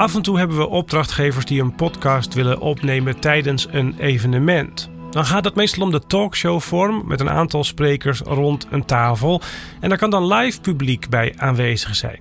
Af en toe hebben we opdrachtgevers die een podcast willen opnemen tijdens een evenement. Dan gaat het meestal om de talkshow-vorm met een aantal sprekers rond een tafel. En daar kan dan live publiek bij aanwezig zijn.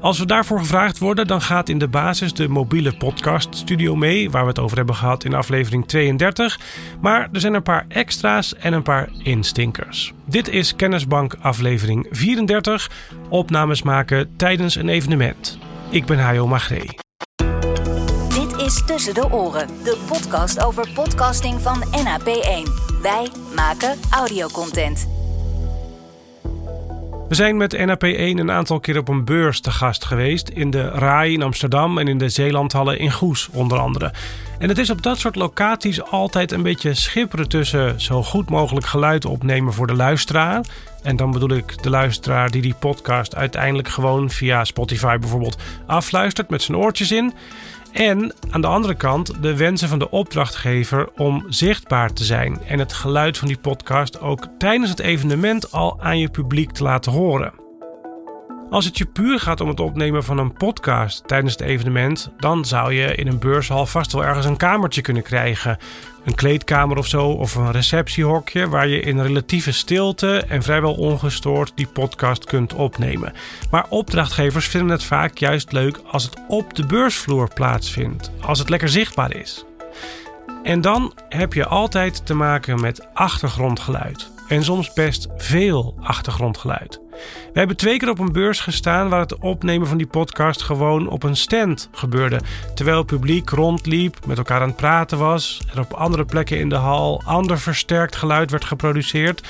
Als we daarvoor gevraagd worden, dan gaat in de basis de mobiele podcaststudio mee, waar we het over hebben gehad in aflevering 32. Maar er zijn een paar extra's en een paar instinkers. Dit is Kennisbank aflevering 34, opnames maken tijdens een evenement. Ik ben Hajo Magree. Is Tussen de Oren, de podcast over podcasting van NAP1. Wij maken audiocontent. We zijn met NAP1 een aantal keer op een beurs te gast geweest. In de RAI in Amsterdam en in de Zeelandhallen in Goes onder andere. En het is op dat soort locaties altijd een beetje schipperen tussen zo goed mogelijk geluid opnemen voor de luisteraar. En dan bedoel ik de luisteraar die die podcast uiteindelijk gewoon via Spotify bijvoorbeeld afluistert met zijn oortjes in. En aan de andere kant de wensen van de opdrachtgever om zichtbaar te zijn en het geluid van die podcast ook tijdens het evenement al aan je publiek te laten horen. Als het je puur gaat om het opnemen van een podcast tijdens het evenement, dan zou je in een beurshal vast wel ergens een kamertje kunnen krijgen. Een kleedkamer of zo, of een receptiehokje waar je in relatieve stilte en vrijwel ongestoord die podcast kunt opnemen. Maar opdrachtgevers vinden het vaak juist leuk als het op de beursvloer plaatsvindt, als het lekker zichtbaar is. En dan heb je altijd te maken met achtergrondgeluid. En soms best veel achtergrondgeluid. We hebben twee keer op een beurs gestaan waar het opnemen van die podcast gewoon op een stand gebeurde. Terwijl het publiek rondliep, met elkaar aan het praten was. Er op andere plekken in de hal ander versterkt geluid werd geproduceerd.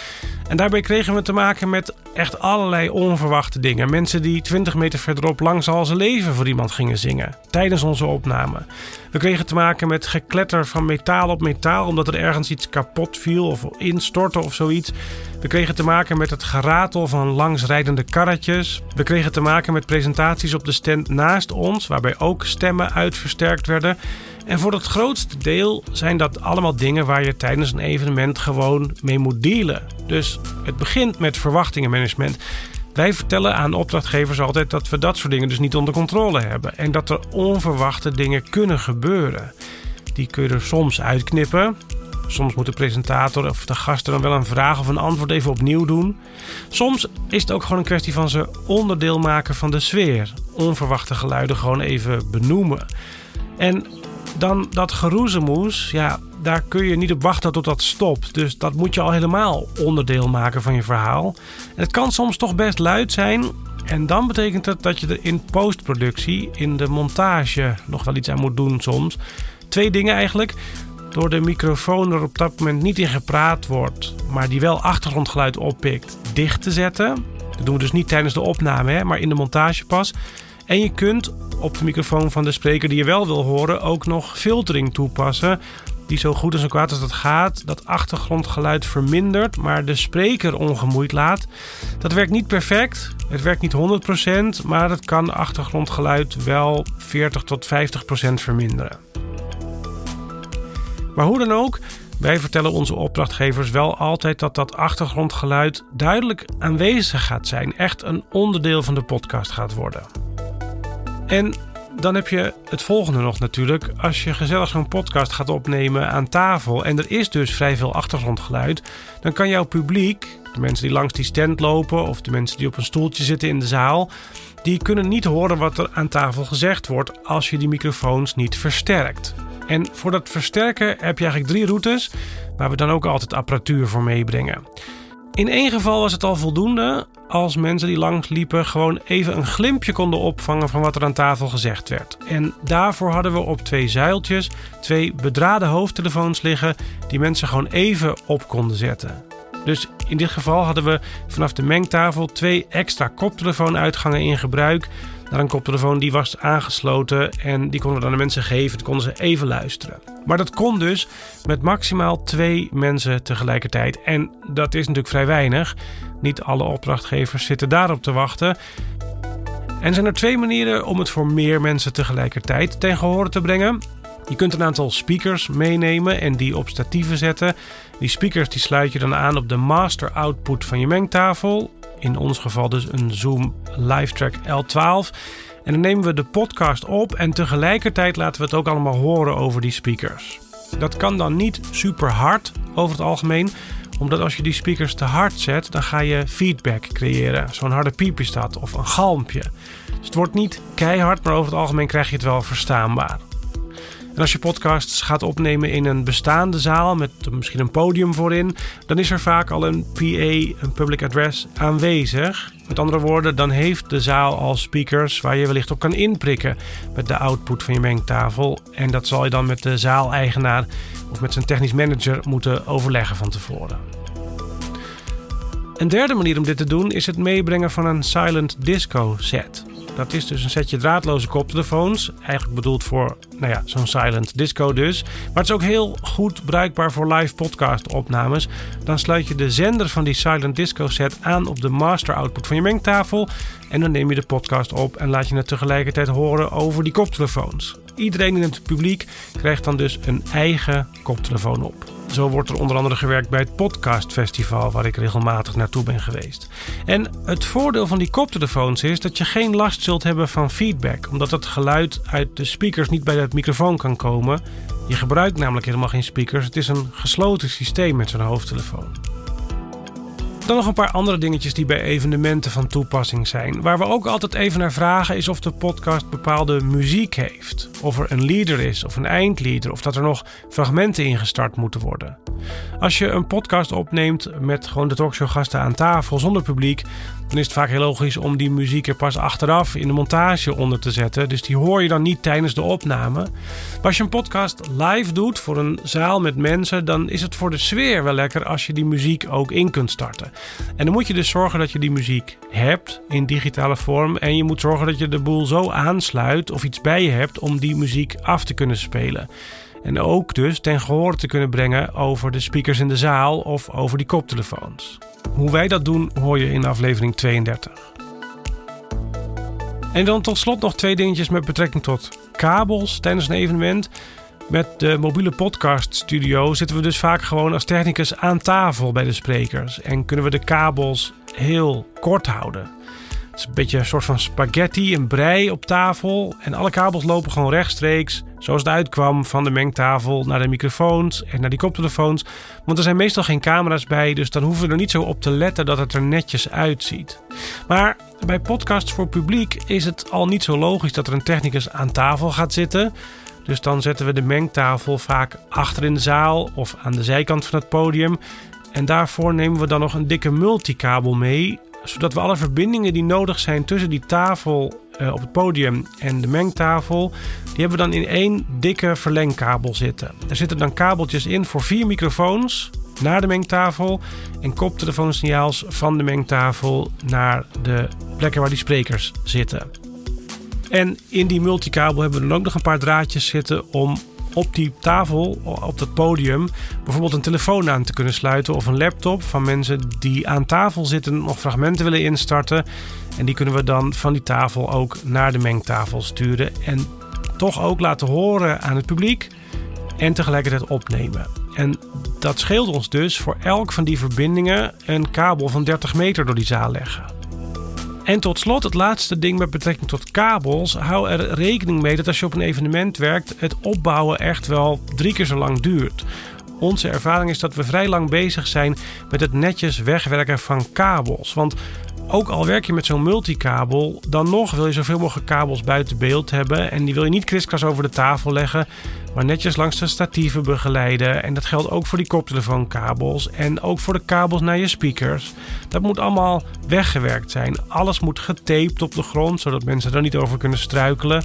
En daarbij kregen we te maken met echt allerlei onverwachte dingen. Mensen die 20 meter verderop langs al zijn leven voor iemand gingen zingen tijdens onze opname. We kregen te maken met gekletter van metaal op metaal omdat er ergens iets kapot viel of instortte of zoiets. We kregen te maken met het geratel van langsrijdende karretjes. We kregen te maken met presentaties op de stand naast ons, waarbij ook stemmen uitversterkt werden. En voor het grootste deel zijn dat allemaal dingen waar je tijdens een evenement gewoon mee moet dealen. Dus het begint met verwachtingenmanagement. Wij vertellen aan opdrachtgevers altijd dat we dat soort dingen dus niet onder controle hebben. En dat er onverwachte dingen kunnen gebeuren. Die kun je er soms uitknippen. Soms moet de presentator of de gasten dan wel een vraag of een antwoord even opnieuw doen. Soms is het ook gewoon een kwestie van ze onderdeel maken van de sfeer. Onverwachte geluiden gewoon even benoemen. En dan dat geroezemoes, ja, daar kun je niet op wachten tot dat stopt. Dus dat moet je al helemaal onderdeel maken van je verhaal. En het kan soms toch best luid zijn. En dan betekent het dat je er in postproductie, in de montage, nog wel iets aan moet doen soms. Twee dingen eigenlijk. Door de microfoon er op dat moment niet in gepraat wordt, maar die wel achtergrondgeluid oppikt, dicht te zetten. Dat doen we dus niet tijdens de opname, hè, maar in de montage pas. En je kunt op de microfoon van de spreker die je wel wil horen ook nog filtering toepassen. Die zo goed en zo kwaad als dat gaat, dat achtergrondgeluid vermindert, maar de spreker ongemoeid laat. Dat werkt niet perfect, het werkt niet 100%, maar het kan achtergrondgeluid wel 40 tot 50% verminderen. Maar hoe dan ook, wij vertellen onze opdrachtgevers wel altijd dat dat achtergrondgeluid duidelijk aanwezig gaat zijn, echt een onderdeel van de podcast gaat worden. En dan heb je het volgende nog natuurlijk. Als je gezellig zo'n podcast gaat opnemen aan tafel en er is dus vrij veel achtergrondgeluid, dan kan jouw publiek, de mensen die langs die stand lopen of de mensen die op een stoeltje zitten in de zaal, die kunnen niet horen wat er aan tafel gezegd wordt als je die microfoons niet versterkt. En voor dat versterken heb je eigenlijk drie routes waar we dan ook altijd apparatuur voor meebrengen. In één geval was het al voldoende als mensen die langs liepen gewoon even een glimpje konden opvangen van wat er aan tafel gezegd werd. En daarvoor hadden we op twee zuiltjes twee bedraden hoofdtelefoons liggen die mensen gewoon even op konden zetten. Dus in dit geval hadden we vanaf de mengtafel twee extra koptelefoonuitgangen in gebruik naar een koptelefoon die was aangesloten en die konden we dan de mensen geven. Dan konden ze even luisteren. Maar dat kon dus met maximaal twee mensen tegelijkertijd. En dat is natuurlijk vrij weinig. Niet alle opdrachtgevers zitten daarop te wachten. En zijn er twee manieren om het voor meer mensen tegelijkertijd ten gehore te brengen. Je kunt een aantal speakers meenemen en die op statieven zetten. Die speakers die sluit je dan aan op de master output van je mengtafel in ons geval dus een Zoom LiveTrack L12. En dan nemen we de podcast op en tegelijkertijd laten we het ook allemaal horen over die speakers. Dat kan dan niet super hard over het algemeen, omdat als je die speakers te hard zet, dan ga je feedback creëren. Zo'n harde piep is dat, of een galmpje. Dus het wordt niet keihard, maar over het algemeen krijg je het wel verstaanbaar. En als je podcasts gaat opnemen in een bestaande zaal met misschien een podium voorin, dan is er vaak al een PA, een public address, aanwezig. Met andere woorden, dan heeft de zaal al speakers waar je wellicht op kan inprikken met de output van je mengtafel. En dat zal je dan met de zaaleigenaar of met zijn technisch manager moeten overleggen van tevoren. Een derde manier om dit te doen is het meebrengen van een silent disco set. Dat is dus een setje draadloze koptelefoons. Eigenlijk bedoeld voor nou ja, zo'n silent disco dus. Maar het is ook heel goed bruikbaar voor live podcast opnames. Dan sluit je de zender van die silent disco set aan op de master output van je mengtafel. En dan neem je de podcast op en laat je het tegelijkertijd horen over die koptelefoons. Iedereen in het publiek krijgt dan dus een eigen koptelefoon op. Zo wordt er onder andere gewerkt bij het Podcast Festival, waar ik regelmatig naartoe ben geweest. En het voordeel van die koptelefoons is dat je geen last zult hebben van feedback, omdat het geluid uit de speakers niet bij de microfoon kan komen. Je gebruikt namelijk helemaal geen speakers, het is een gesloten systeem met zo'n hoofdtelefoon. Dan nog een paar andere dingetjes die bij evenementen van toepassing zijn. Waar we ook altijd even naar vragen is of de podcast bepaalde muziek heeft. Of er een leader is of een eindleader of dat er nog fragmenten ingestart moeten worden. Als je een podcast opneemt met gewoon de talkshowgasten aan tafel zonder publiek, dan is het vaak heel logisch om die muziek er pas achteraf in de montage onder te zetten. Dus die hoor je dan niet tijdens de opname. Maar als je een podcast live doet voor een zaal met mensen, dan is het voor de sfeer wel lekker als je die muziek ook in kunt starten. En dan moet je dus zorgen dat je die muziek hebt in digitale vorm. En je moet zorgen dat je de boel zo aansluit of iets bij je hebt om die muziek af te kunnen spelen. En ook dus ten gehoor te kunnen brengen over de speakers in de zaal of over die koptelefoons. Hoe wij dat doen hoor je in aflevering 32. En dan tot slot nog twee dingetjes met betrekking tot kabels tijdens een evenement. Met de mobiele podcast studio zitten we dus vaak gewoon als technicus aan tafel bij de sprekers. En kunnen we de kabels heel kort houden. Het is een beetje een soort van spaghetti, een brei op tafel. En alle kabels lopen gewoon rechtstreeks, zoals het uitkwam, van de mengtafel naar de microfoons en naar die koptelefoons. Want er zijn meestal geen camera's bij, dus dan hoeven we er niet zo op te letten dat het er netjes uitziet. Maar bij podcasts voor publiek is het al niet zo logisch dat er een technicus aan tafel gaat zitten. Dus dan zetten we de mengtafel vaak achter in de zaal of aan de zijkant van het podium. En daarvoor nemen we dan nog een dikke multicabel mee, zodat we alle verbindingen die nodig zijn tussen die tafel uh, op het podium en de mengtafel, die hebben we dan in één dikke verlengkabel zitten. Er zitten dan kabeltjes in voor vier microfoons naar de mengtafel en koptelefoonsignaals van de mengtafel naar de plekken waar die sprekers zitten. En in die multicabel hebben we dan ook nog een paar draadjes zitten om op die tafel, op dat podium, bijvoorbeeld een telefoon aan te kunnen sluiten of een laptop van mensen die aan tafel zitten nog fragmenten willen instarten. En die kunnen we dan van die tafel ook naar de mengtafel sturen en toch ook laten horen aan het publiek en tegelijkertijd opnemen. En dat scheelt ons dus voor elk van die verbindingen een kabel van 30 meter door die zaal leggen. En tot slot, het laatste ding met betrekking tot kabels. Hou er rekening mee dat als je op een evenement werkt, het opbouwen echt wel drie keer zo lang duurt. Onze ervaring is dat we vrij lang bezig zijn met het netjes wegwerken van kabels. Want ook al werk je met zo'n multicabel, dan nog wil je zoveel mogelijk kabels buiten beeld hebben. En die wil je niet kriskras over de tafel leggen, maar netjes langs de statieven begeleiden. En dat geldt ook voor die koptelefoonkabels en ook voor de kabels naar je speakers. Dat moet allemaal weggewerkt zijn. Alles moet getaped op de grond, zodat mensen er niet over kunnen struikelen.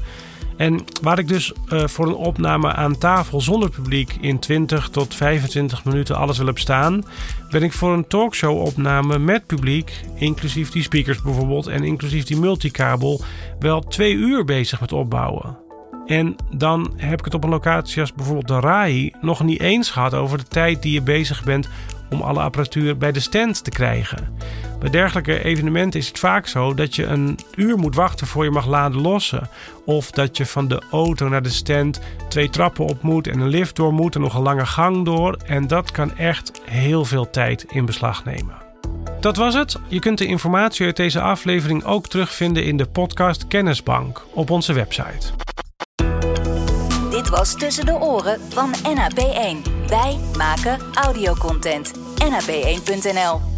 En waar ik dus uh, voor een opname aan tafel zonder publiek in 20 tot 25 minuten alles wil op staan, ben ik voor een talkshow-opname met publiek, inclusief die speakers bijvoorbeeld en inclusief die multicabel, wel twee uur bezig met opbouwen. En dan heb ik het op een locatie als bijvoorbeeld de RAI nog niet eens gehad over de tijd die je bezig bent om alle apparatuur bij de stand te krijgen. Bij dergelijke evenementen is het vaak zo dat je een uur moet wachten voor je mag laden lossen. Of dat je van de auto naar de stand twee trappen op moet en een lift door moet en nog een lange gang door. En dat kan echt heel veel tijd in beslag nemen. Dat was het. Je kunt de informatie uit deze aflevering ook terugvinden in de podcast Kennisbank op onze website. Dit was Tussen de Oren van NAP1. Wij maken audiocontent. NAP1.nl